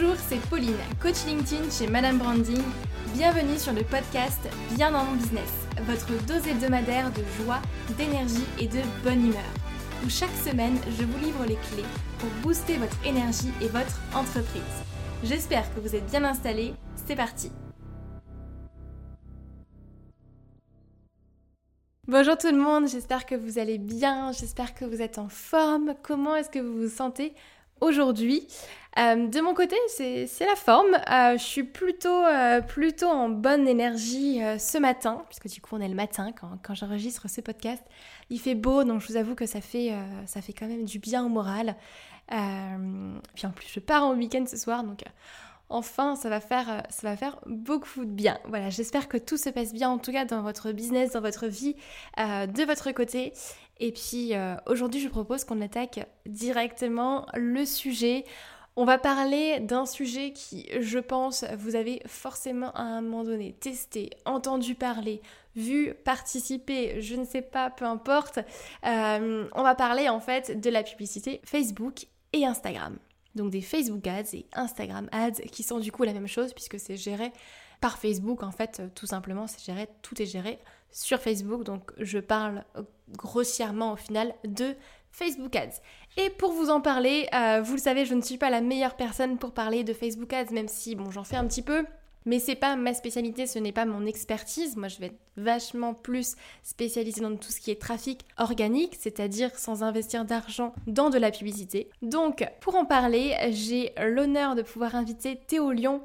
Bonjour, c'est Pauline, coach LinkedIn chez Madame Branding. Bienvenue sur le podcast Bien dans mon business, votre dose hebdomadaire de joie, d'énergie et de bonne humeur. Où chaque semaine, je vous livre les clés pour booster votre énergie et votre entreprise. J'espère que vous êtes bien installés. C'est parti. Bonjour tout le monde, j'espère que vous allez bien, j'espère que vous êtes en forme. Comment est-ce que vous vous sentez aujourd'hui? Euh, de mon côté, c'est la forme. Euh, je suis plutôt, euh, plutôt en bonne énergie ce matin, puisque du coup on est le matin quand, quand j'enregistre ce podcast. Il fait beau, donc je vous avoue que ça fait, ça fait quand même du bien au moral. puis en plus, je pars en week-end ce soir, donc enfin, ça va, faire, ça va faire beaucoup de bien. Voilà, j'espère que tout se passe bien, en tout cas dans votre business, dans votre vie, de votre côté. Et puis aujourd'hui, je propose qu'on attaque directement le sujet. On va parler d'un sujet qui, je pense, vous avez forcément à un moment donné testé, entendu parler, vu, participé, je ne sais pas, peu importe. Euh, on va parler en fait de la publicité Facebook et Instagram. Donc des Facebook Ads et Instagram Ads qui sont du coup la même chose puisque c'est géré par Facebook en fait, tout simplement, c'est géré, tout est géré sur Facebook. Donc je parle grossièrement au final de Facebook Ads. Et pour vous en parler, euh, vous le savez, je ne suis pas la meilleure personne pour parler de Facebook Ads, même si bon, j'en fais un petit peu. Mais c'est pas ma spécialité, ce n'est pas mon expertise. Moi, je vais être vachement plus spécialisée dans tout ce qui est trafic organique, c'est-à-dire sans investir d'argent dans de la publicité. Donc, pour en parler, j'ai l'honneur de pouvoir inviter Théo Lyon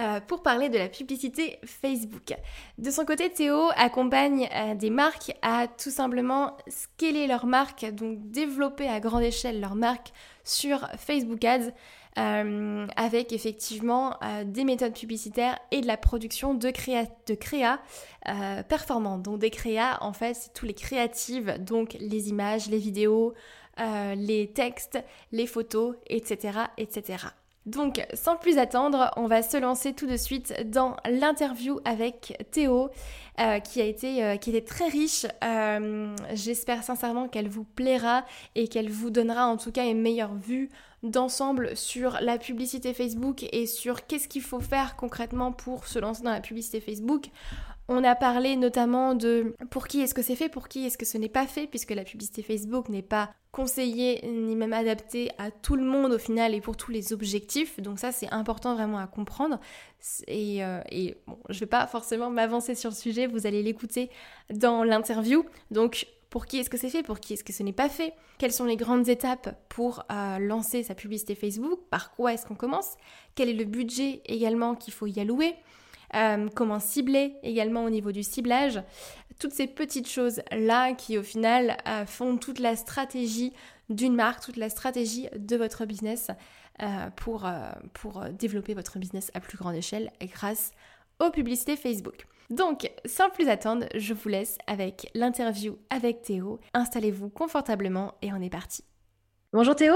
euh, pour parler de la publicité Facebook. De son côté, Théo accompagne euh, des marques à tout simplement scaler leur marque, donc développer à grande échelle leur marque sur Facebook Ads. Euh, avec effectivement des méthodes publicitaires et de la production de créa, de créa performantes. Donc des créas, en fait, c'est tous les créatives, donc les images, les vidéos, les textes, les photos, etc., etc. Donc, sans plus attendre, on va se lancer tout de suite dans l'interview avec Théo, euh, qui a été, euh, qui était très riche. Euh, j'espère sincèrement qu'elle vous plaira et qu'elle vous donnera en tout cas une meilleure vue d'ensemble sur la publicité Facebook et sur qu'est-ce qu'il faut faire concrètement pour se lancer dans la publicité Facebook. On a parlé notamment de pour qui est-ce que c'est fait, pour qui est-ce que ce n'est pas fait, puisque la publicité Facebook n'est pas conseillée ni même adaptée à tout le monde au final et pour tous les objectifs. Donc ça c'est important vraiment à comprendre. Et, euh, je ne vais pas forcément m'avancer sur le sujet, vous allez l'écouter dans l'interview. Donc pour qui est-ce que c'est fait, pour qui est-ce que ce n'est pas fait, quelles sont les grandes étapes pour euh, lancer sa publicité Facebook, par quoi est-ce qu'on commence, quel est le budget également qu'il faut y allouer, euh, comment cibler également au niveau du ciblage? Toutes ces petites choses-là qui au final euh, font toute la stratégie d'une marque, toute la stratégie de votre business pour, pour développer votre business à plus grande échelle grâce aux publicités Facebook. Donc, sans plus attendre, je vous laisse avec l'interview avec Théo. Installez-vous confortablement et on est parti. Bonjour Théo.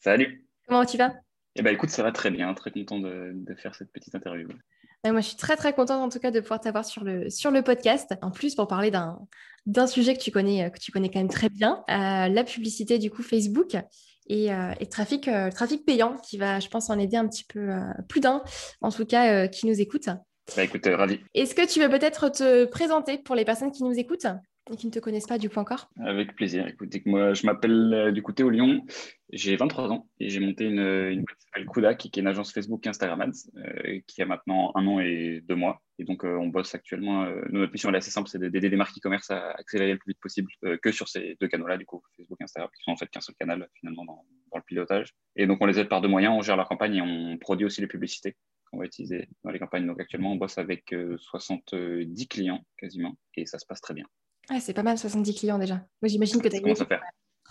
Salut. Comment tu vas? Eh bien écoute, ça va très bien, très content de, de faire cette petite interview. Moi, je suis très très contente en tout cas de pouvoir t'avoir sur le, sur le podcast. En plus, pour parler d'un, d'un sujet que tu connais, que tu connais quand même très bien, euh, la publicité du coup Facebook et, euh, et trafic, euh, trafic payant qui va, je pense, en aider un petit peu plus d'un, en tout cas, qui nous écoute. Bah écoute, ravi. Est-ce que tu veux peut-être te présenter pour les personnes qui nous écoutent et qui ne te connaissent pas du coup encore? Avec plaisir. Écoutez, moi, je m'appelle euh, du coup Théo Lyon, j'ai 23 ans et j'ai monté une, une boîte qui s'appelle Kuda, qui, est une agence Facebook et Instagram Ads, euh, qui a maintenant un an et deux mois. Et donc, euh, on bosse actuellement. notre mission est assez simple, c'est d'aider des marques e-commerce à accélérer le plus vite possible que sur ces deux canaux-là, du coup, Facebook et Instagram, qui sont en fait qu'un seul canal finalement dans, dans, le pilotage. Et donc, on les aide par deux moyens, on gère leur campagne et on produit aussi les publicités qu'on va utiliser dans les campagnes. Donc, actuellement, on bosse avec 70 clients quasiment et ça se passe très bien. Ah, c'est pas mal, 70 clients déjà. Moi, j'imagine que tu as une équipe.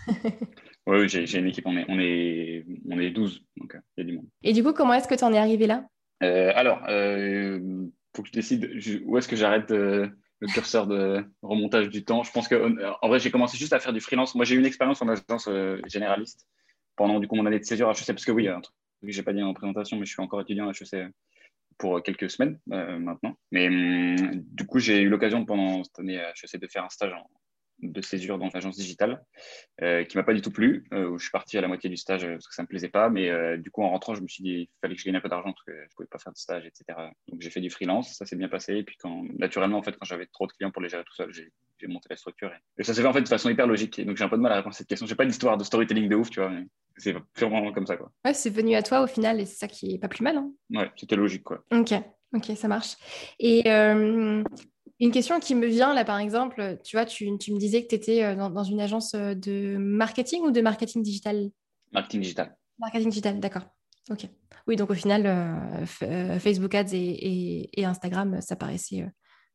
oui, j'ai une équipe. On est, on est, on est 12, donc euh, il y a du monde. Et du coup, comment est-ce que tu en es arrivé là? Euh, Alors, il euh, faut que je décide où est-ce que j'arrête le curseur de remontage du temps? Je pense que, en vrai, j'ai commencé juste à faire du freelance. Moi, j'ai eu une expérience en agence généraliste pendant du coup mon année de césure à HEC, parce que oui, un que j'ai pas dit en présentation, mais je suis encore étudiant à HEC pour quelques semaines euh, maintenant. Mais hum, du coup, j'ai eu l'occasion pendant cette année à HEC de faire un stage de césure dans l'agence digitale, euh, qui m'a pas du tout plu, euh, où je suis parti à la moitié du stage euh, parce que ça me plaisait pas. Mais euh, du coup, en rentrant, je me suis dit il fallait que je gagne un peu d'argent parce que je pouvais pas faire de stage, etc. Donc j'ai fait du freelance, ça s'est bien passé. Et puis quand, naturellement, en fait, quand j'avais trop de clients pour les gérer tout seul, j'ai j'ai monté la structure. Et, et ça s'est fait en fait de façon hyper logique. Et donc j'ai un peu de mal à répondre à cette question. J'ai pas d'histoire de storytelling de ouf, tu vois. mais C'est purement comme ça, quoi. Ouais, c'est venu à toi au final et c'est ça qui est pas plus mal. Hein. Ouais, c'était logique, quoi. Ok, ok, ça marche. Et euh, une question qui me vient là, par exemple, tu vois, tu, tu me disais que tu étais dans, dans une agence euh, de marketing ou de marketing digital? Marketing digital. Marketing digital, d'accord. Ok. Oui, donc au final, euh, euh, Facebook Ads et, et- et Instagram, ça paraissait, euh,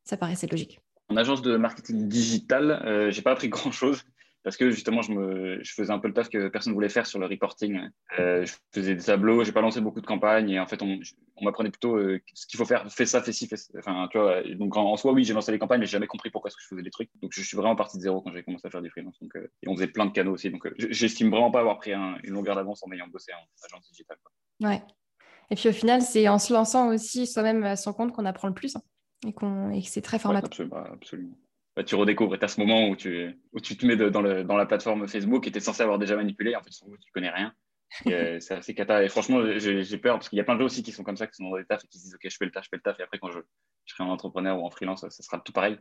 ça paraissait logique. En agence de marketing digital, euh, j'ai pas appris grand chose parce que justement, je, me, je faisais un peu le taf que personne voulait faire sur le reporting. Euh, je faisais des tableaux, j'ai pas lancé beaucoup de campagnes et en fait, on, on m'apprenait plutôt euh, ce qu'il faut faire, fais ça, fais ci, fais ça. Enfin, tu vois, donc en, en soi, oui, j'ai lancé les campagnes, mais j'ai jamais compris pourquoi est-ce que je faisais les trucs. Donc, je suis vraiment parti de zéro quand j'ai commencé à faire du freelance. Donc, euh, et on faisait plein de canaux aussi. Donc, j'estime vraiment pas avoir pris un- une longueur d'avance en ayant bossé en agence digitale. quoi. Ouais. Et puis au final, c'est en se lançant aussi soi-même à son compte qu'on apprend le plus hein, et, qu'on, et que c'est très Ouais, formateur. absolument. bah, absolument. Bah, tu redécouvres et tu as ce moment où tu, où tu te mets de- dans, le, dans la plateforme Facebook et tu es censé avoir déjà manipulé. En fait, sur tu connais rien. Euh, c'est assez cata. Et franchement, j'ai peur parce qu'il y a plein de gens aussi qui sont comme ça, qui sont dans des tafs et qui se disent Ok, je fais le taf, je fais le taf. Et après, quand je, je serai en entrepreneur ou en freelance, ça sera tout pareil.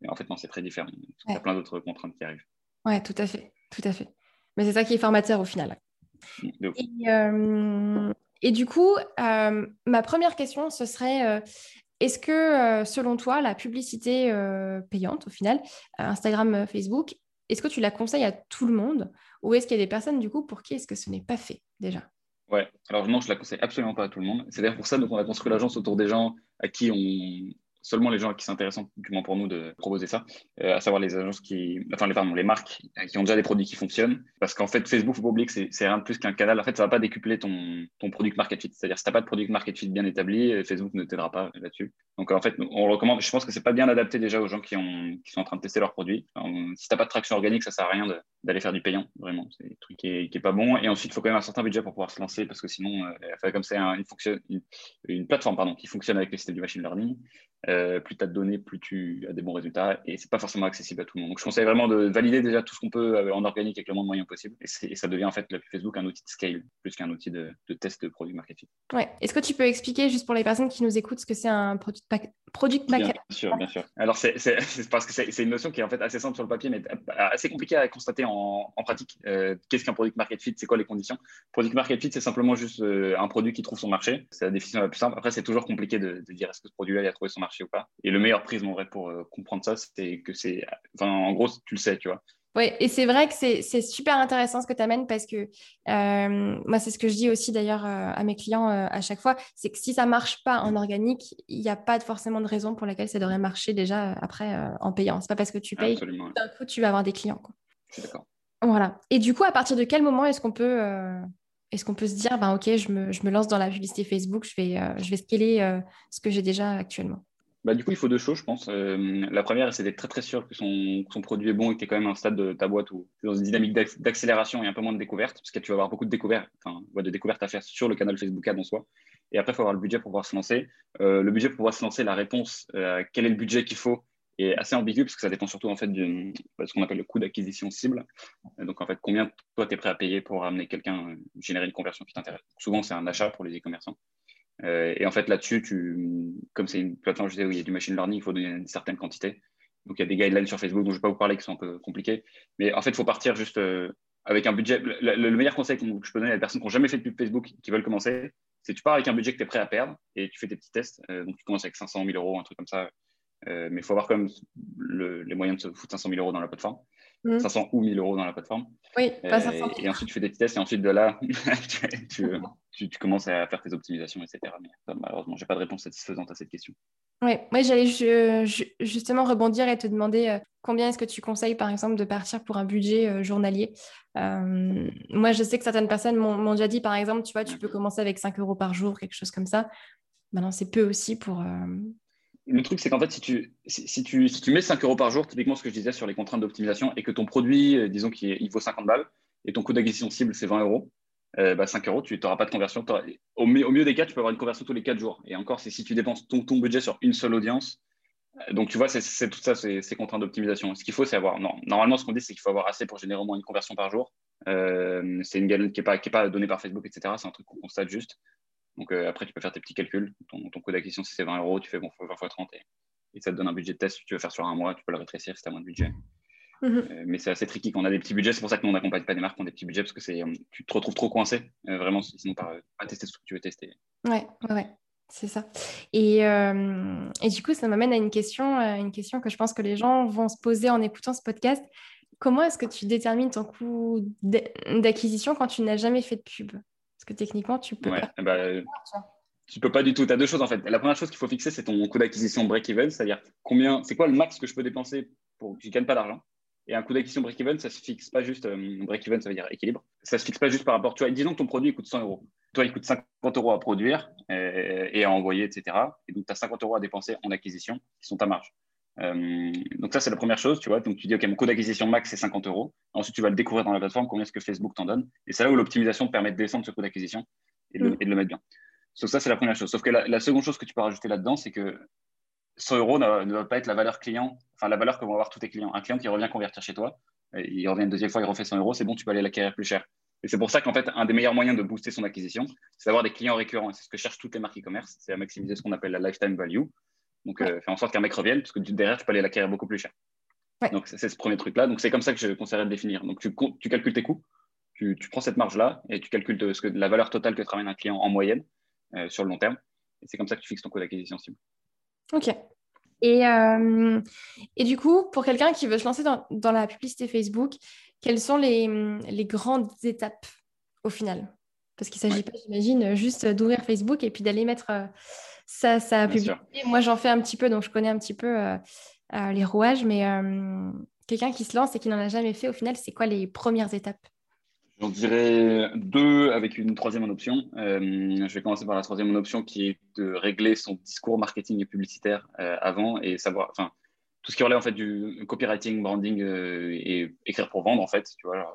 Mais en fait, non, c'est très différent. Il y a plein d'autres contraintes qui arrivent. Ouais, tout à fait, tout à fait. Mais c'est ça qui est formateur au final. Et, euh, et du coup, euh, ma première question, ce serait, euh, est-ce que euh, selon toi, la publicité euh, payante, au final, euh, Instagram, Facebook, est-ce que tu la conseilles à tout le monde ou est-ce qu'il y a des personnes, du coup, pour qui est-ce que ce n'est pas fait déjà? Ouais, alors non, je la conseille absolument pas à tout le monde. C'est d'ailleurs pour ça donc on a construit l'agence autour des gens à qui on seulement les gens qui c'est intéressant, du moins pour nous, de proposer ça, euh, à savoir les agences qui, enfin les les marques euh, qui ont déjà des produits qui fonctionnent. Parce qu'en fait, Facebook, oublier que c'est rien de plus qu'un canal. En fait, ça va pas décupler ton ton product market fit. C'est-à-dire si t'as pas de product market fit bien établi, euh, Facebook ne t'aidera pas là-dessus. Donc en fait, on recommande. Je pense que c'est pas bien adapté déjà aux gens qui ont qui sont en train de tester leurs produits. Enfin, si t'as pas de traction organique, ça sert à rien d'aller faire du payant. Vraiment, c'est un truc qui est, pas bon. Et ensuite, il faut quand même un certain budget pour pouvoir se lancer parce que sinon, euh, comme c'est un- une, plateforme pardon qui fonctionne avec le système du machine learning, euh, plus tu as de données, plus tu as des bons résultats et c'est pas forcément accessible à tout le monde. Donc je conseille vraiment de valider déjà tout ce qu'on peut euh, en organique avec le moins de moyens possible et, ça devient en fait le Facebook un outil de scale plus qu'un outil de, de test de produit marketing. Ouais. Est-ce que tu peux expliquer, juste pour les personnes qui nous écoutent, ce que c'est un product, pack- product Bien market? sûr, bien sûr. Alors c'est parce que c'est une notion qui est en fait assez simple sur le papier mais assez compliquée à constater en, en pratique. Euh, Qu'est-ce qu'un product market fit? C'est quoi les conditions? Product market fit, c'est simplement juste euh, un produit qui trouve son marché. C'est la définition la plus simple. Après, c'est toujours compliqué de, de dire est-ce que ce produit-là a trouvé son marché ou pas. Et le meilleur prisme en vrai pour euh, comprendre ça, c'est que c'est, enfin, en gros, tu le sais, tu vois. Oui, et c'est vrai que c'est super intéressant ce que tu amènes parce que euh, moi, c'est ce que je dis aussi d'ailleurs euh, à mes clients euh, à chaque fois, c'est que si ça marche pas en organique, il n'y a pas forcément de raison pour laquelle ça devrait marcher déjà après en payant. C'est pas parce que tu payes d'un coup tu vas avoir des clients. quoi. je suis d'accord. Voilà. Et du coup, à partir de quel moment est-ce qu'on peut, est-ce qu'on peut se dire, ben ok, je me, je me lance dans la publicité Facebook, je vais, je vais scaler ce que j'ai déjà actuellement? Bah, du coup, il faut deux choses, je pense. Euh, la première, c'est d'être très très sûr que son, produit est bon et que tu es quand même à un stade de ta boîte où tu es dans une dynamique d'ac- d'accélération et un peu moins de découverte, parce que tu vas avoir beaucoup de découvertes, de découvertes à faire sur le canal Facebook Ad en soi. Et après, il faut avoir le budget pour pouvoir se lancer. Euh, le budget pour pouvoir se lancer, la réponse, euh, quel est le budget qu'il faut, est assez ambigu, parce que ça dépend surtout en fait de ce qu'on appelle le coût d'acquisition cible. Euh, Donc en fait, combien toi tu es prêt à payer pour amener quelqu'un générer une conversion qui t'intéresse? Souvent, c'est un achat pour les e-commerçants. Euh, et en fait, là-dessus, tu, comme c'est une plateforme je disais, où il y a du machine learning, il faut donner une certaine quantité. Donc, il y a des guidelines sur Facebook dont je ne vais pas vous parler qui sont un peu compliqués. Mais en fait, il faut partir juste euh, avec un budget. Le, le- le meilleur conseil que je peux donner à des personnes qui n'ont jamais fait de pub Facebook, qui veulent commencer, c'est que tu pars avec un budget que tu es prêt à perdre et tu fais tes petits tests. Euh, donc, tu commences avec 500 000 euros, un truc comme ça. Mais il faut avoir quand même le- les moyens de se foutre 500 000 euros dans la plateforme. Mhm. 500 ou 1000 euros dans la plateforme. Oui, pas Euh, 500 et ensuite, tu fais des petits tests et ensuite de là, tu, tu, tu- tu commences à faire tes optimisations, etc. Mais malheureusement, j'ai pas de réponse satisfaisante à cette question. Oui, ouais, j'allais ju- ju- justement rebondir et te demander euh, combien est-ce que tu conseilles, par exemple, de partir pour un budget euh, journalier? Euh, moi, je sais que certaines personnes m'ont déjà dit, par exemple, tu vois, tu peux commencer avec 5 euros par jour, quelque chose comme ça. Maintenant, c'est peu aussi pour... Le truc, c'est qu'en fait, si tu, si, si tu, si tu mets 5 euros par jour, typiquement ce que je disais sur les contraintes d'optimisation, et que ton produit, disons qu'il il vaut 50 balles, et ton coût d'acquisition cible, c'est 20 euros, euh, bah 5 euros, tu n'auras pas de conversion. Au, mieux- au mieux des cas, tu peux avoir une conversion tous les 4 jours. Et encore, si tu dépenses ton, budget sur une seule audience, Donc, tu vois, c'est tout ça, c'est contraintes d'optimisation. Ce qu'il faut, c'est avoir. Non, normalement, ce qu'on dit, c'est qu'il faut avoir assez pour générer au moins une conversion par jour. Euh, c'est une galette qui n'est pas, pas donnée par Facebook, etc. C'est un truc qu'on constate juste. Donc, euh, après, tu peux faire tes petits calculs. Ton, coût d'acquisition, si c'est 20 euros, tu fais bon, 20 fois 30 et, et, ça te donne un budget de test. Si tu veux faire sur un mois, tu peux le rétrécir si tu as moins de budget. Mhm. Euh, mais c'est assez tricky quand on a des petits budgets. C'est pour ça que nous, on n'accompagne pas des marques qui ont des petits budgets parce que tu te retrouves trop coincé, vraiment, sinon pas, pas tester ce que tu veux tester. Ouais, ouais, c'est ça. Et, euh, et, du coup, ça m'amène à une question, euh, une question que je pense que les gens vont se poser en écoutant ce podcast. Comment est-ce que tu détermines ton coût d'acquisition quand tu n'as jamais fait de pub? Parce que techniquement, tu peux pas. Bah, tu peux pas du tout. Tu as deux choses en fait. La première chose qu'il faut fixer, c'est ton coût d'acquisition break-even, c'est-à-dire combien, c'est quoi le max que je peux dépenser pour que je ne gagne pas d'argent? Et un coût d'acquisition break-even, ça se fixe pas juste, euh, break-even, ça veut dire équilibre. Ça se fixe pas juste par rapport, tu vois, disons que ton produit coûte 100 euros toi, il coûte 50 euros à produire et, à envoyer, etc. Et donc, tu as 50 euros à dépenser en acquisition qui sont ta marge. Euh, donc ça, c'est la première chose, tu vois. Donc tu dis, OK, mon coût d'acquisition max, c'est 50 euros. Ensuite, tu vas le découvrir dans la plateforme, combien est-ce que Facebook t'en donne. Et c'est là où l'optimisation te permet de descendre ce coût d'acquisition et, de le mettre bien. Sauf ça, c'est la première chose. Sauf que la, seconde chose que tu peux rajouter là-dedans, c'est que 100 euros ne va pas être la valeur client, enfin la valeur que vont avoir tous tes clients. Un client qui revient convertir chez toi, il revient une deuxième fois, il refait 100 euros, c'est bon, tu peux aller l'acquérir plus cher. Et c'est pour ça qu'en fait, un des meilleurs moyens de booster son acquisition, c'est d'avoir des clients récurrents. C'est ce que cherchent toutes les marques e-commerce, c'est à maximiser ce qu'on appelle la lifetime value. Donc, euh, faire en sorte qu'un mec revienne, parce que derrière, tu peux aller l'acquérir beaucoup plus cher. Donc, c'est ce premier truc-là. Donc, c'est comme ça que je conseillerais de définir. Donc, tu, tu calcules tes coûts, tu, prends cette marge-là et tu calcules ce que, la valeur totale que te ramène un client en moyenne euh, sur le long terme. Et c'est comme ça que tu fixes ton coût d'acquisition cible. OK. Et, euh, et, du coup, pour quelqu'un qui veut se lancer dans, dans, la publicité Facebook, quelles sont les, les grandes étapes au final? Parce qu'il ne s'agit pas, j'imagine, juste d'ouvrir Facebook et puis d'aller mettre euh, ça, ça publicité. Moi, j'en fais un petit peu, donc je connais un petit peu euh, les rouages, mais quelqu'un qui se lance et qui n'en a jamais fait, au final, c'est quoi les premières étapes? J'en dirais deux avec une troisième en option. je vais commencer par la troisième en option qui est de régler son discours marketing et publicitaire avant et savoir, enfin, tout ce qui relève en fait du copywriting, branding euh, et écrire pour vendre en fait, tu vois.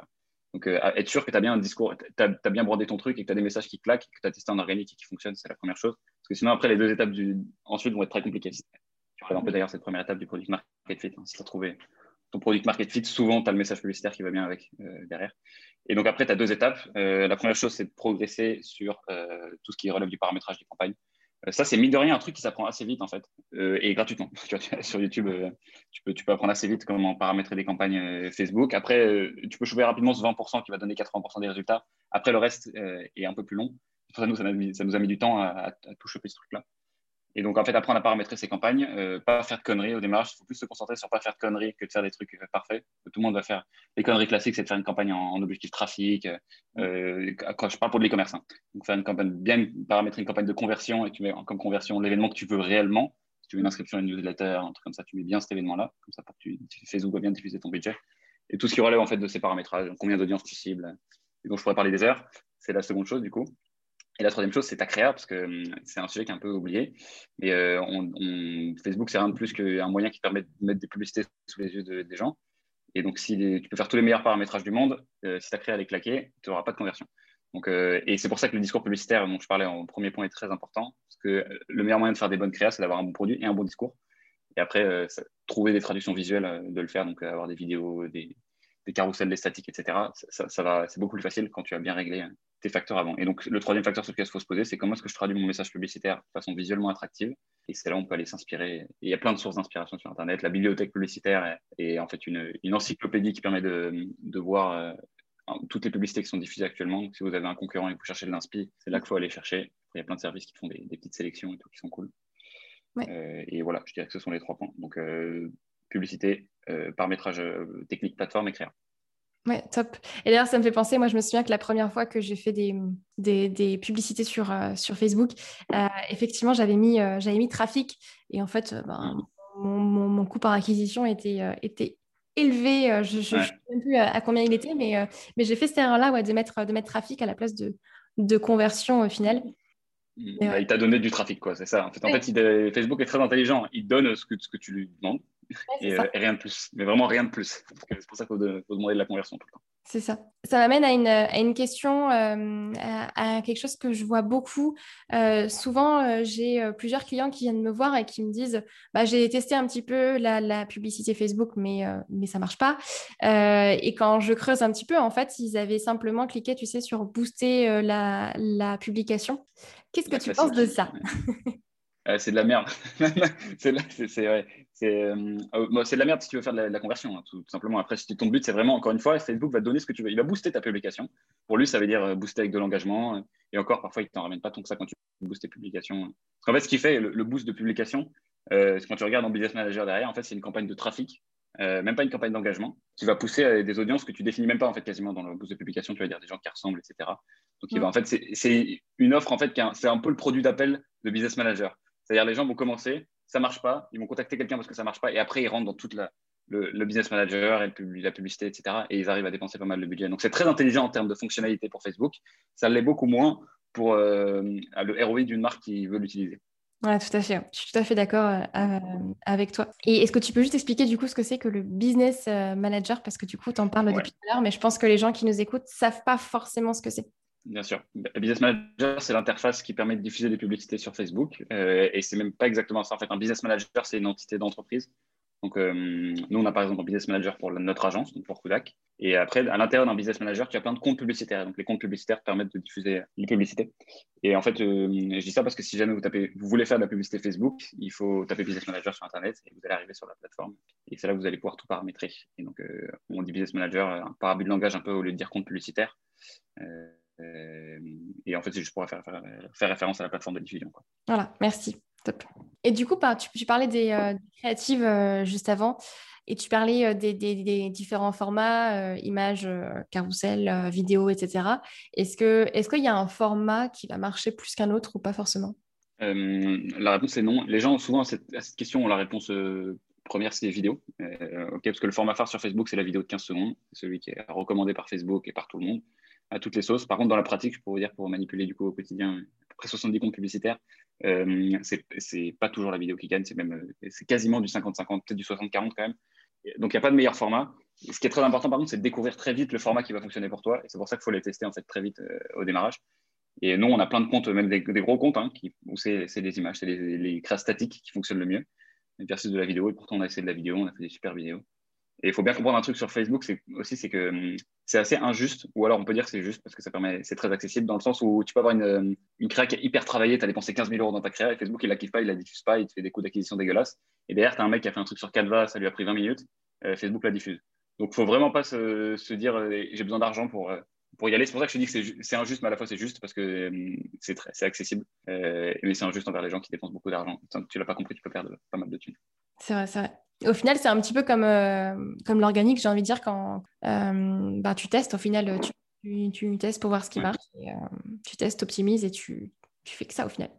donc euh, être sûr que tu as bien un discours, tu as, bien brandé ton truc et que tu as des messages qui claquent, que tu as testé en organique et qui fonctionnent, c'est la première chose. Parce que sinon après les deux étapes du ensuite vont être très compliquées. Tu regardes un peu d'ailleurs cette première étape du product market fit. Hein, si tu as trouvé ton product market fit, souvent tu as le message publicitaire qui va bien avec euh, derrière. Et donc après tu as deux étapes. la première chose c'est de progresser sur tout ce qui relève du paramétrage des campagnes. Euh, ça, c'est mine de rien un truc qui s'apprend assez vite en fait, euh, et gratuitement. sur YouTube, euh, tu, peux, tu apprendre assez vite comment paramétrer des campagnes Facebook. Après, tu peux choper rapidement ce 20% qui va donner 80% des résultats. Après, le reste est un peu plus long. Ça, nous, ça, a mis du temps à, à tout choper ce truc-là. Et donc, en fait, apprendre à paramétrer ses campagnes, euh, pas faire de conneries au démarrage. Il faut plus se concentrer sur pas faire de conneries que de faire des trucs euh, parfaits. Tout le monde va faire. Les conneries classiques, c'est de faire une campagne en, objectif trafic. Euh, je parle pour de l'e-commerce, hein. donc faire une campagne, bien paramétrer une campagne de conversion et tu mets comme conversion l'événement que tu veux réellement. Si tu veux une inscription à une newsletter, un truc comme ça, tu mets bien cet événement-là, comme ça pour que tu, Facebook va bien diffuser ton budget. Et tout ce qui relève en fait de ces paramétrages, combien d'audience tu cibles. Et donc, je pourrais parler des heures. C'est la seconde chose du coup. Et la troisième chose, c'est ta créa, parce que hum, c'est un sujet qui est un peu oublié. Mais euh, Facebook, c'est rien de plus qu'un moyen qui permet de mettre des publicités sous les yeux des gens. Et donc, si tu peux faire tous les meilleurs paramétrages du monde, euh, si ta créa est claquée, tu n'auras pas de conversion. Donc, euh, et c'est pour ça que le discours publicitaire dont je parlais en premier point est très important, parce que le meilleur moyen de faire des bonnes créas, c'est d'avoir un bon produit et un bon discours. Et après, trouver des traductions visuelles de le faire, donc avoir des vidéos, des, des carousels, des statiques, etc. Ça, c'est beaucoup plus facile quand tu as bien réglé tes facteurs avant. Et donc, le troisième facteur sur lequel il faut se poser, c'est comment est-ce que je traduis mon message publicitaire de façon visuellement attractive? Et c'est là où on peut aller s'inspirer. il y a plein de sources d'inspiration sur Internet. La bibliothèque publicitaire est, en fait une, encyclopédie qui permet de, voir euh, toutes les publicités qui sont diffusées actuellement. Donc, si vous avez un concurrent et que vous cherchez de l'inspi, c'est là qu'il faut aller chercher. il y a plein de services qui font des, petites sélections et tout qui sont cool. Euh, et voilà, je dirais que ce sont les trois points. Donc, euh, publicité, paramétrage technique, plateforme et créa. Ouais, top. Et d'ailleurs, ça me fait penser, moi, je me souviens que la première fois que j'ai fait des, des, publicités sur, euh, sur Facebook, euh, effectivement, j'avais mis, euh, j'avais mis trafic. Et en fait, ben, mon, mon, coût par acquisition était, était élevé. Je ne sais même plus à, combien il était, mais, mais j'ai fait cette erreur-là ouais, de, mettre, de mettre trafic à la place de, de conversion au final. Bah, il t'a donné du trafic, quoi, c'est ça. En fait, en fait Facebook est très intelligent. Il donne ce que, ce que tu lui demandes. Euh, et, rien de plus. Mais vraiment rien de plus. C'est pour ça qu'il faut, demander de la conversion tout le temps. C'est ça. Ça m'amène à une, à une question, euh, à, quelque chose que je vois beaucoup. Euh, souvent, euh, j'ai plusieurs clients qui viennent me voir et qui me disent bah, J'ai testé un petit peu la, la publicité Facebook, mais, mais ça ne marche pas. et quand je creuse un petit peu, en fait, ils avaient simplement cliqué, tu sais, sur booster la, la publication. Qu'est-ce que tu penses de ça? C'est de la merde. c'est euh, euh, c'est de la merde si tu veux faire de la, conversion, hein, tout, simplement. Après, si ton but, c'est vraiment, encore une fois, Facebook va te donner ce que tu veux. Il va booster ta publication. Pour lui, ça veut dire euh, booster avec de l'engagement. Et encore, parfois, il ne t'en ramène pas tant que ça quand tu boostes tes publications. Parce qu'en fait, ce qui fait le, boost de publication, euh, quand tu regardes en Business Manager derrière, en fait, c'est une campagne de trafic. même pas une campagne d'engagement, qui va pousser à des audiences que tu définis même pas en fait quasiment dans le boost de publication. Tu vas dire des gens qui ressemblent, etc. Donc, il va, en fait, c'est une offre en fait, c'est un peu le produit d'appel de Business Manager. C'est-à-dire les gens vont commencer, ça marche pas, ils vont contacter quelqu'un parce que ça marche pas, et après ils rentrent dans toute la, le, business manager et la publicité, etc. Et ils arrivent à dépenser pas mal de budget. Donc c'est très intelligent en termes de fonctionnalité pour Facebook. Ça l'est beaucoup moins pour euh, le ROI d'une marque qui veut l'utiliser. Ouais, tout à fait. Je suis tout à fait d'accord euh, euh, avec toi. Et est-ce que tu peux juste expliquer du coup ce que c'est que le business manager? Parce que du coup, tu en parles depuis tout à l'heure, mais je pense que les gens qui nous écoutent ne savent pas forcément ce que c'est. Bien sûr. Business Manager, c'est l'interface qui permet de diffuser des publicités sur Facebook. Euh, et c'est même pas exactement ça. En fait, un Business Manager, c'est une entité d'entreprise. Donc, euh, nous, on a par exemple un Business Manager pour notre agence, donc pour Kodak. Et après, à l'intérieur d'un Business Manager, tu as plein de comptes publicitaires. Donc, les comptes publicitaires permettent de diffuser les publicités. Et en fait, euh, je dis ça parce que si jamais vous, tapez, vous voulez faire de la publicité Facebook, il faut taper Business Manager sur Internet et vous allez arriver sur la plateforme. Et c'est là que vous allez pouvoir tout paramétrer. Et donc, on dit Business Manager, un parabole de langage un peu au lieu de dire compte publicitaire. Euh, et en fait, c'est juste pour faire, faire, référence à la plateforme de diffusion. Quoi. Voilà, merci. Top. Et du coup, tu, parlais des, euh, créatives euh, juste avant. Et tu parlais des, des, différents formats, images, carrousel, vidéo, etc. Est-ce qu'il est qu'il y a un format qui va marcher plus qu'un autre ou pas forcément? La réponse est non. Les gens, souvent, à cette, question, ont la réponse première, c'est les vidéos. parce que le format phare sur Facebook, c'est la vidéo de 15 secondes. C'est celui qui est recommandé par Facebook et par tout le monde à toutes les sauces. Par contre, dans la pratique, je pourrais vous dire pour manipuler du coup au quotidien près 70 comptes publicitaires, euh, c'est pas toujours la vidéo qui gagne, c'est même euh, c'est quasiment du 50-50, peut-être du 60-40 quand même. Donc il n'y a pas de meilleur format. Ce qui est très important par contre, c'est de découvrir très vite le format qui va fonctionner pour toi. Et c'est pour ça qu'il faut les tester en fait très vite euh, au démarrage. Et nous, on a plein de comptes, même des, gros comptes, hein, qui, où c'est des images, c'est les, les statiques qui fonctionnent le mieux versus de la vidéo. Et pourtant, on a essayé de la vidéo, on a fait des super vidéos. Et il faut bien comprendre un truc sur Facebook, c'est aussi c'est que hum, c'est assez injuste, ou alors on peut dire c'est juste parce que ça permet, c'est très accessible dans le sens où tu peux avoir une, hum, une créa qui est hyper travaillée, tu as dépensé 15 000 euros dans ta créa et Facebook il la kiffe pas, il la diffuse pas, il te fait des coûts d'acquisition dégueulasses. Et derrière, tu as un mec qui a fait un truc sur Canva, ça lui a pris 20 minutes, euh, Facebook la diffuse. Donc faut vraiment pas se, se dire euh, j'ai besoin d'argent pour, euh, pour y aller. C'est pour ça que je te dis que c'est injuste, mais à la fois c'est juste parce que hum, c'est c'est accessible. mais c'est injuste envers les gens qui dépensent beaucoup d'argent. Tu l'as pas compris, tu peux perdre pas mal de thunes. C'est vrai, c'est vrai. Au final, c'est un petit peu comme, euh, comme l'organique, j'ai envie de dire, quand euh, bah, tu testes, au final, tu, tu, testes pour voir ce qui marche. Et, euh, tu testes, optimises et tu, tu fais que ça au final.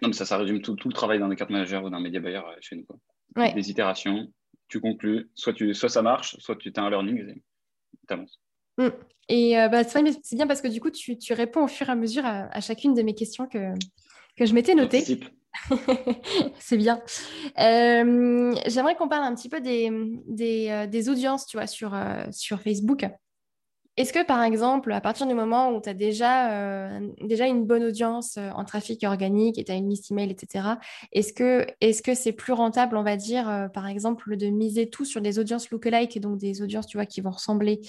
Non, mais ça, ça résume tout, tout le travail d'un carte manager ou d'un média buyer chez nous. Quoi. Des itérations, tu conclus, soit, tu, soit ça marche, soit tu as un learning et tu avances. Mm. Et bah, c'est bien parce que du coup, tu, tu, réponds au fur et à mesure à, chacune de mes questions que, que je m'étais notées. c'est bien. Euh, j'aimerais qu'on parle un petit peu des, euh, audiences, tu vois, sur, euh, sur Facebook. Est-ce que, par exemple, à partir du moment où tu as déjà, une bonne audience en trafic organique et tu as une liste email, etc., est-ce que c'est plus rentable, on va dire, par exemple, de miser tout sur des audiences lookalike et donc des audiences, qui vont ressembler,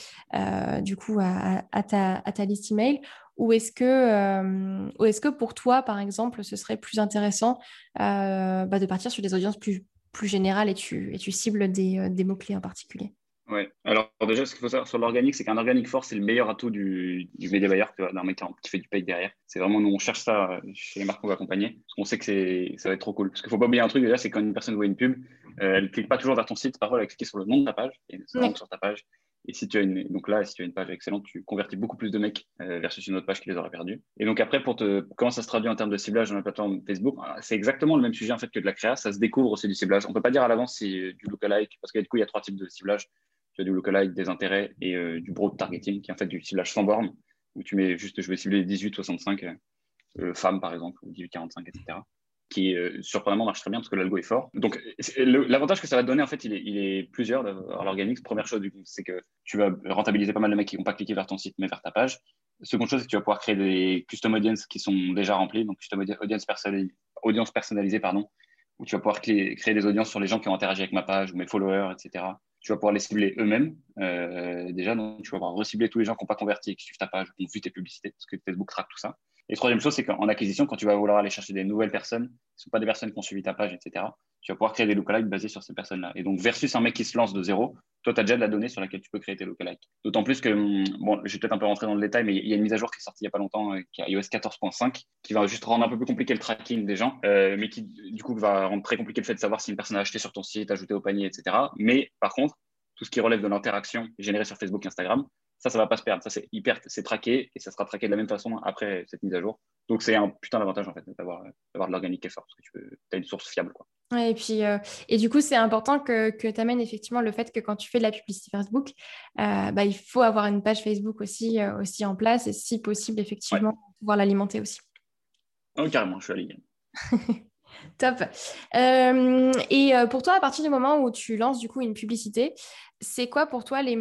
du coup, à, à, ta, à ta liste email ou est-ce que, euh, est que pour toi, par exemple, ce serait plus intéressant euh, bah, de partir sur des audiences plus, plus générales et tu, et tu cibles des, euh, des mots-clés en particulier? Oui, alors déjà, ce qu'il faut savoir sur l'organique, c'est qu'un organique fort, c'est le meilleur atout du, du média buyer d'un mec qui fait du paid derrière. C'est vraiment, nous, on cherche ça chez les marques qu'on va accompagner, parce qu'on sait que ça va être trop cool. Parce qu'il ne faut pas oublier un truc, déjà, c'est quand une personne voit une pub, elle ne clique pas toujours vers ton site, parfois, elle va cliquer sur le nom de ta page, et c'est sur ta page. Et si tu as une, donc là, si tu as une page excellente, tu convertis beaucoup plus de mecs euh, versus une autre page qui les aurait perdus. Et donc après, pour te, comment ça se traduit en termes de ciblage dans la plateforme Facebook, euh, c'est exactement le même sujet en fait que de la créa. Ça se découvre aussi du ciblage. On peut pas dire à l'avance si du lookalike, parce que du coup, il y a trois types de ciblage. Tu as du lookalike, des intérêts et euh, du broad targeting, qui est en fait du ciblage sans borne, où tu mets juste, je vais cibler 18-65 femmes par exemple, ou 18-45, etc. qui euh, surprenamment marche très bien parce que l'algo est fort. Donc l'avantage que ça va te donner, en fait, il est, il plusieurs d'avoir l'organique. Première chose, c'est que tu vas rentabiliser pas mal de mecs qui vont pas cliquer vers ton site mais vers ta page. Seconde chose, c'est que tu vas pouvoir créer des custom audience qui sont déjà remplis, donc custom audience, personnalisée, pardon, où tu vas pouvoir créer, des audiences sur les gens qui ont interagi avec ma page ou mes followers, etc. Tu vas pouvoir les cibler eux-mêmes euh, déjà, donc tu vas pouvoir recibler tous les gens qui n'ont pas converti et qui suivent ta page, qui ont vu tes publicités, parce que Facebook traque tout ça. Et troisième chose, c'est qu'en acquisition, quand tu vas vouloir aller chercher des nouvelles personnes, ce ne sont pas des personnes qui ont suivi ta page, etc., tu vas pouvoir créer des lookalikes basés sur ces personnes-là. Et donc, versus un mec qui se lance de zéro, toi, tu as déjà de la donnée sur laquelle tu peux créer tes lookalikes. D'autant plus que, hum, bon, je vais peut-être un peu rentrer dans le détail, mais il y a une mise à jour qui est sortie il n'y a pas longtemps, euh, qui est iOS 14.5, qui va juste rendre un peu plus compliqué le tracking des gens, euh, mais qui, du coup, va rendre très compliqué le fait de savoir si une personne a acheté sur ton site, ajouté au panier, etc. Mais par contre, tout ce qui relève de l'interaction générée sur Facebook, Instagram, ça, ça va pas se perdre. Ça, c'est hyper, c'est traqué et ça sera traqué de la même façon après cette mise à jour. Donc, c'est un putain d'avantage en fait d'avoir, d'avoir de l'organique qui est fort parce que tu as une source fiable. Quoi. Ouais, et puis, euh, et du coup, c'est important que, que tu amènes effectivement le fait que quand tu fais de la publicité Facebook, euh, bah, il faut avoir une page Facebook aussi, euh, aussi en place et si possible, effectivement, pouvoir l'alimenter aussi. Oh, carrément, je suis aligné. Top. Euh, et euh, pour toi, à partir du moment où tu lances du coup une publicité, c'est quoi pour toi les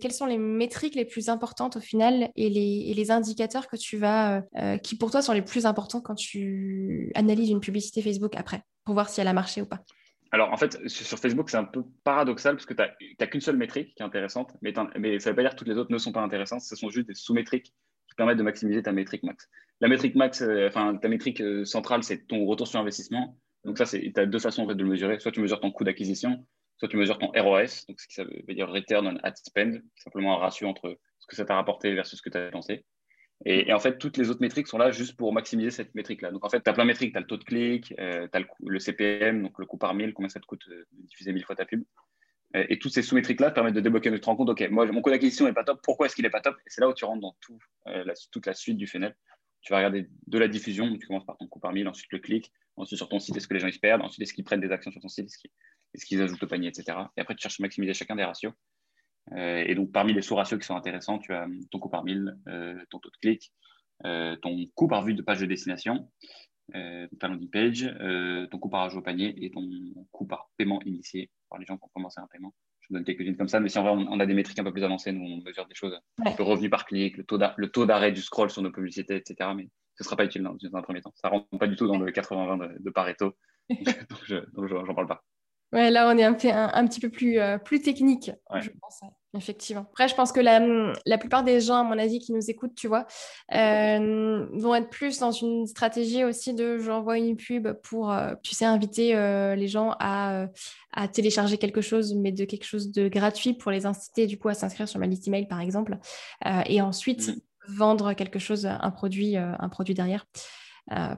quelles sont les métriques les plus importantes au final et les, et les indicateurs que tu vas euh, qui pour toi sont les plus importants quand tu analyses une publicité Facebook après pour voir si elle a marché ou pas? Alors, en fait, sur Facebook, c'est un peu paradoxal parce que tu n'as qu'une seule métrique qui est intéressante, mais, mais ça ne veut pas dire que toutes les autres ne sont pas intéressantes. Ce sont juste des sous-métriques qui permettent de maximiser ta métrique max. La métrique max, euh, enfin, ta métrique euh, centrale, c'est ton retour sur investissement. Donc, ça, tu as deux façons en fait, de le mesurer. Soit tu mesures ton coût d'acquisition, soit tu mesures ton ROS, donc ce qui veut dire Return on Ad Spend, simplement un ratio entre ce que ça t'a rapporté versus ce que tu as dépensé. Et, en fait, toutes les autres métriques sont là juste pour maximiser cette métrique-là. Donc, en fait, tu as plein de métriques. Tu as le taux de clic, euh, tu as le, CPM, donc le coût par mille, combien ça te coûte de diffuser mille fois ta pub. Et toutes ces sous-métriques-là permettent de débloquer, te rendre compte, OK, moi, mon coût d'acquisition n'est pas top, pourquoi est-ce qu'il n'est pas top? Et c'est là où tu rentres dans tout, toute la suite du funnel tu vas regarder de la diffusion, tu commences par ton coût par mille, ensuite le clic, ensuite sur ton site, est-ce que les gens y perdent, ensuite est-ce qu'ils prennent des actions sur ton site, est-ce qu'ils ajoutent au panier, etc. Et après, tu cherches à maximiser chacun des ratios. Euh, et donc, parmi les sous-ratios qui sont intéressants, tu as ton coût par mille, euh, ton taux de clic, euh, ton coût par vue de page de destination, ta landing page, ton coût par ajout au panier et ton coût par paiement initié par les gens qui ont commencé un paiement je vous donne quelques-unes comme ça, mais si en vrai on, a des métriques un peu plus avancées, nous on mesure des choses, le revenu par clic, le taux d'arrêt du scroll sur nos publicités, etc. Mais ce ne sera pas utile dans, un premier temps. Ça ne rentre pas du tout dans le 80-20 de, Pareto, donc je n'en parle pas. Ouais, là, on est un, un, petit peu plus, euh, plus technique, je pense, effectivement. Après, je pense que la, la, plupart des gens, à mon avis, qui nous écoutent, tu vois, euh, vont être plus dans une stratégie aussi de j'envoie une pub pour, euh, tu sais, inviter les gens à, à, télécharger quelque chose, mais de quelque chose de gratuit pour les inciter, du coup, à s'inscrire sur ma liste email, par exemple, et ensuite mm. vendre quelque chose, un produit, un produit derrière,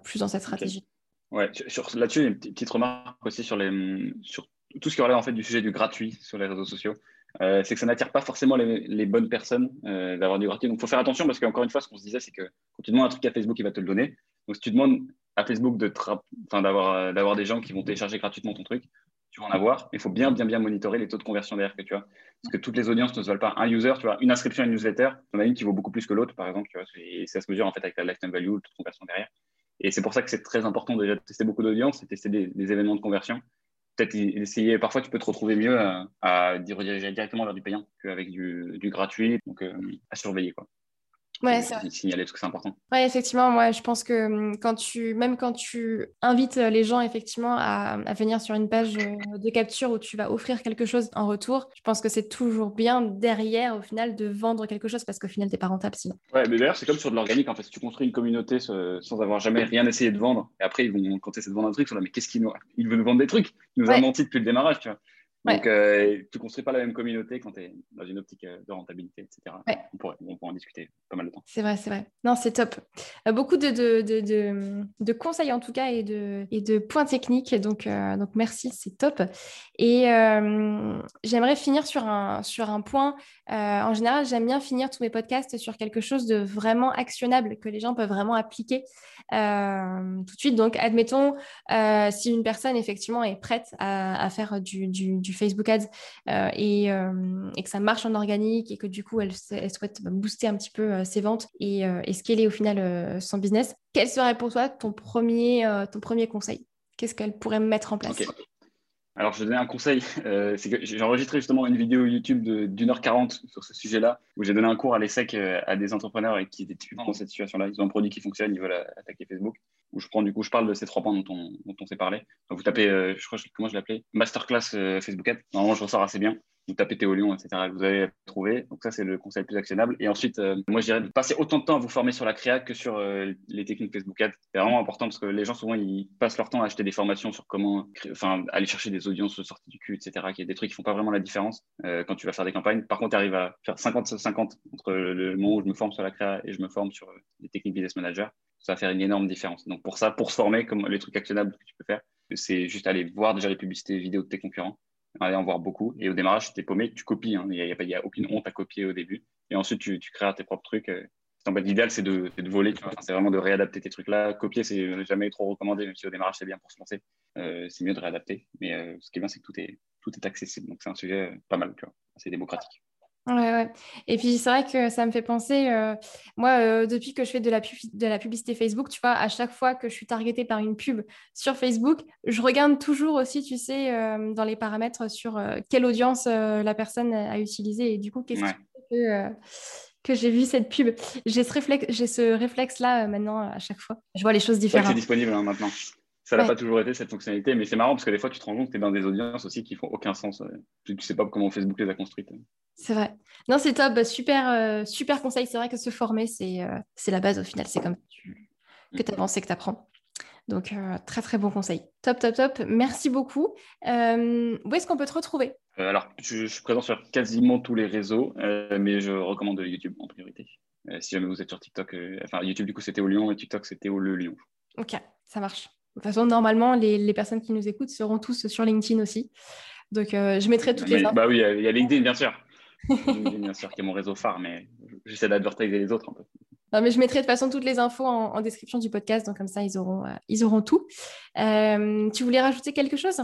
plus dans cette stratégie. Ouais, là-dessus, une petite remarque aussi sur, les, sur tout ce qui relève en fait du sujet du gratuit sur les réseaux sociaux. Euh, c'est que ça n'attire pas forcément les, bonnes personnes euh, d'avoir du gratuit. Donc, il faut faire attention parce qu'encore une fois, ce qu'on se disait, c'est que quand tu demandes un truc à Facebook, il va te le donner. Donc, si tu demandes à Facebook d'avoir, euh, d'avoir des gens qui vont télécharger gratuitement ton truc, tu vas en avoir. Il faut bien, bien, bien monitorer les taux de conversion derrière que tu as. Parce que toutes les audiences ne se valent pas. Un user, tu vois, une inscription à une newsletter, tu en as une qui vaut beaucoup plus que l'autre, par exemple. Tu vois, et ça se mesure en fait avec la lifetime value, le taux de conversion derrière. Et c'est pour ça que c'est très important déjà de tester beaucoup d'audience et tester des, événements de conversion. Peut-être essayer, parfois tu peux te retrouver mieux à, à rediriger directement vers du payant qu'avec du, du gratuit. Donc euh, à surveiller. Quoi. Ouais, c'est signaler parce que c'est important. Ouais, effectivement, moi je pense que hum, quand tu, même quand tu invites les gens effectivement à, à, venir sur une page euh, de capture où tu vas offrir quelque chose en retour, je pense que c'est toujours bien derrière au final de vendre quelque chose parce qu'au final t'es pas rentable sinon. Ouais, mais d'ailleurs c'est comme sur de l'organique en fait. Si tu construis une communauté sans avoir jamais rien essayé de vendre et après ils vont quand tu essaies de vendre un truc, ils sont là mais qu'est-ce qu'il nous, il veut nous vendre des trucs, il nous a menti depuis le démarrage, tu vois. Donc, euh, tu ne construis pas la même communauté quand tu es dans une optique euh, de rentabilité, etc. On, pourrait, en discuter pas mal de temps. C'est vrai, c'est vrai. Non, c'est top. Euh, beaucoup de, de, de, de, conseils en tout cas et de, et de points techniques. Donc, donc merci, c'est top. Et j'aimerais finir sur un, sur un point. en général, j'aime bien finir tous mes podcasts sur quelque chose de vraiment actionnable que les gens peuvent vraiment appliquer tout de suite. Donc, admettons, si une personne effectivement est prête à, à faire du, du du Facebook Ads euh, euh, et, que ça marche en organique et que du coup, elle, souhaite booster un petit peu euh, ses ventes et, et scaler au final son business, quel serait pour toi ton premier, ton premier conseil? Qu'est-ce qu'elle pourrait mettre en place? Alors, je vais donner un conseil. Euh, j'ai enregistré justement une vidéo YouTube d'une heure quarante sur ce sujet-là, où j'ai donné un cours à l'ESSEC à des entrepreneurs qui étaient typiquement dans cette situation-là. Ils ont un produit qui fonctionne, ils veulent attaquer Facebook. Je prends du coup, parle de ces trois points dont on, s'est parlé. Vous tapez, je crois, comment je l'appelais Masterclass Facebook Ad. Normalement, je ressors assez bien vous tapez Théo Lyon, etc. Vous allez trouver. Donc ça, c'est le conseil le plus actionnable. Et ensuite, euh, moi, je dirais de passer autant de temps à vous former sur la créa que sur euh, les techniques Facebook Ads. C'est vraiment important parce que les gens, souvent, ils passent leur temps à acheter des formations sur comment, enfin, aller chercher des audiences sorties du cul, etc. Qui est des trucs qui font pas vraiment la différence euh, quand tu vas faire des campagnes. Par contre, tu arrives à faire 50-50 entre le moment où je me forme sur la créa et je me forme sur les techniques business manager. Ça va faire une énorme différence. Donc pour ça, pour se former, comme les trucs actionnables que tu peux faire, c'est juste aller voir déjà les publicités vidéo de tes concurrents aller en voir beaucoup. Et au démarrage, tu es paumé, tu copies. Hein. Il n'y a, a, a, aucune honte à copier au début. Et ensuite, tu, tu crées tes propres trucs. Euh. En l'idéal, c'est de, de, voler. c'est vraiment de réadapter tes trucs là. Copier, c'est jamais trop recommandé, même si au démarrage, c'est bien pour se lancer. Euh, c'est mieux de réadapter. Mais euh, ce qui est bien, c'est que tout est, tout est accessible. Donc, c'est un sujet pas mal, tu vois. C'est démocratique. Ouais, ouais. Et puis c'est vrai que ça me fait penser, euh, moi, euh, depuis que je fais de la, de la publicité Facebook, tu vois, à chaque fois que je suis targetée par une pub sur Facebook, je regarde toujours aussi, tu sais, euh, dans les paramètres sur quelle audience la personne a utilisé et du coup, qu'est-ce qui fait que, j'ai vu cette pub. J'ai ce réflexe, réflexe-là maintenant à chaque fois. Je vois les choses différentes. C'est disponible hein, maintenant. Ça n'a pas toujours été cette fonctionnalité, mais c'est marrant parce que des fois, tu te rends compte que tu es dans des audiences aussi qui font aucun sens. Tu ne sais pas comment Facebook les a construites. C'est vrai. Non, c'est top. Bah, super, euh, super conseil. C'est vrai que se former, c'est euh, la base au final. C'est comme que tu avances et que tu apprends. Donc, euh, très, très bon conseil. Top, top, top. Merci beaucoup. où est-ce qu'on peut te retrouver? Alors, je, suis présent sur quasiment tous les réseaux, mais je recommande YouTube en priorité. si jamais vous êtes sur TikTok, enfin, YouTube, du coup, c'était au Lyon et TikTok, c'était au Le Lyon. Ok, ça marche. De toute façon, normalement, les, personnes qui nous écoutent seront tous sur LinkedIn aussi. Donc, euh, je mettrai toutes les Bah oui, il y a LinkedIn, bien sûr. LinkedIn, bien sûr, qui est mon réseau phare, mais j'essaie d'advertiser les autres un peu. Non, mais je mettrai de toute façon toutes les infos en, description du podcast, donc comme ça, ils auront, euh, ils auront tout. Euh, tu voulais rajouter quelque chose?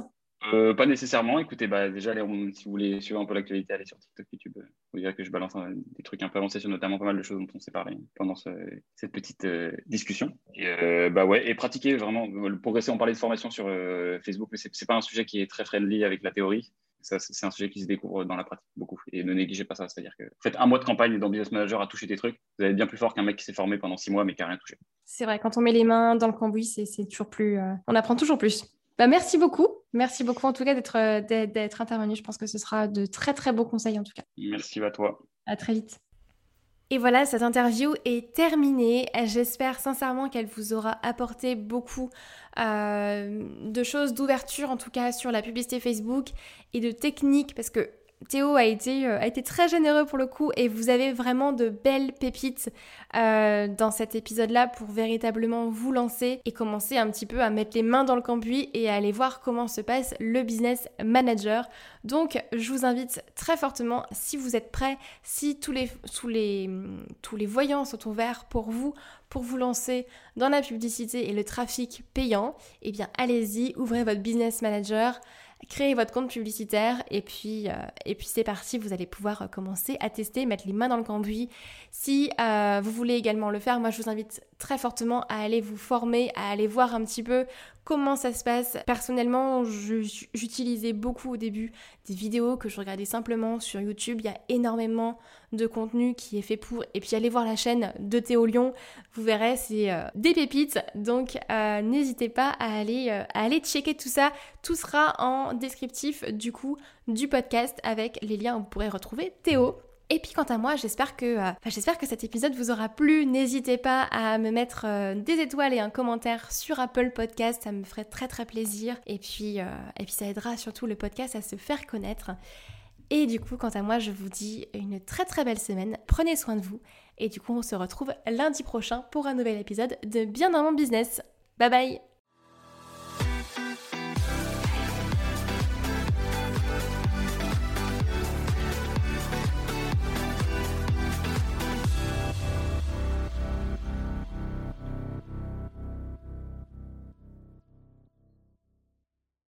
Euh, pas nécessairement. Écoutez, bah, déjà, si vous voulez suivre un peu l'actualité, allez sur TikTok, YouTube. Vous verrez que je balance des trucs un peu avancés sur notamment pas mal de choses dont on s'est parlé pendant cette petite euh, discussion. Et, euh, bah ouais, et pratiquer vraiment, progresser. On parlait de formation sur Facebook, mais c'est pas un sujet qui est très friendly avec la théorie. C'est un sujet qui se découvre dans la pratique beaucoup. Et ne négligez pas ça. C'est-à-dire que faites un mois de campagne dans Business Manager à toucher des trucs. Vous allez bien plus fort qu'un mec qui s'est formé pendant six mois mais qui n'a rien touché. C'est vrai, quand on met les mains dans le cambouis, c'est toujours plus. on apprend toujours plus. Bah, merci beaucoup. Merci beaucoup en tout cas d'être, d'être intervenu. Je pense que ce sera de très très beaux conseils en tout cas. Merci à toi. À très vite. Et voilà, cette interview est terminée. J'espère sincèrement qu'elle vous aura apporté beaucoup euh, de choses, d'ouverture en tout cas sur la publicité Facebook et de techniques parce que Théo a été, euh, a été très généreux pour le coup et vous avez vraiment de belles pépites euh, dans cet épisode-là pour véritablement vous lancer et commencer un petit peu à mettre les mains dans le cambouis et à aller voir comment se passe le business manager. Donc je vous invite très fortement, si vous êtes prêts, si tous les, tous les, tous les voyants sont ouverts pour vous, pour vous lancer dans la publicité et le trafic payant, eh bien allez-y, ouvrez votre business manager créez votre compte publicitaire et puis, euh, et puis c'est parti, vous allez pouvoir euh, commencer à tester, mettre les mains dans le cambouis. Si euh, vous voulez également le faire, moi je vous invite très fortement à aller vous former, à aller voir un petit peu comment ça se passe. Personnellement, j'utilisais beaucoup au début des vidéos que je regardais simplement sur YouTube. Il y a énormément de contenu qui est fait pour. Et puis allez voir la chaîne de Théo Lyon, vous verrez, c'est euh, des pépites. Donc euh, n'hésitez pas à aller, euh, aller checker tout ça. Tout sera en descriptif du coup du podcast avec les liens où vous pourrez retrouver Théo. Et puis quant à moi, j'espère que, euh, que cet épisode vous aura plu. N'hésitez pas à me mettre euh, des étoiles et un commentaire sur Apple Podcast, ça me ferait très très plaisir. Et puis, euh, et puis ça aidera surtout le podcast à se faire connaître. Et du coup, quant à moi, je vous dis une très très belle semaine. Prenez soin de vous. Et du coup, on se retrouve lundi prochain pour un nouvel épisode de Bien dans mon business. Bye bye